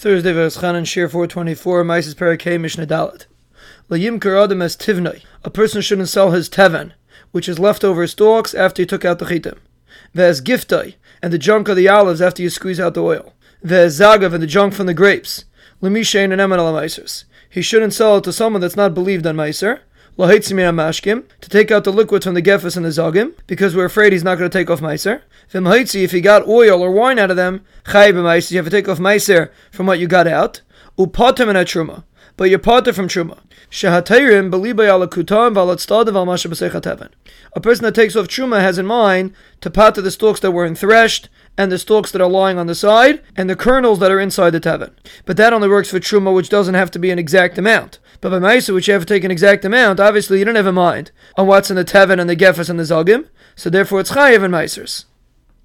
Thursday, Veschanan, Shir 424, Mises Parakeh, Mishnah Dalit. Layimkar Adam as Tivnai. A person shouldn't sell his Teven, which is leftover stalks after he took out the chitim. Vez Giftai, and the junk of the olives after you squeeze out the oil. Vez Zagav, and the junk from the grapes. Lemishain and Eman. He shouldn't sell it to someone that's not believed on Meiser. To take out the liquids from the gefas and the zogim, because we're afraid he's not going to take off meiser. V'mhaitzi, if he got oil or wine out of them, chay you have to take off meiser from what you got out. Upatim and truma, but you're potter from truma. Shehatayrim A person that takes off truma has in mind to potter the stalks that weren't threshed, and the stalks that are lying on the side, and the kernels that are inside the tevin. But that only works for truma, which doesn't have to be an exact amount. But by Maisa, which you have to take an exact amount, obviously you don't have a mind on what's in the tevin and the gefas and the zogim, so therefore it's chayiv and Maisers.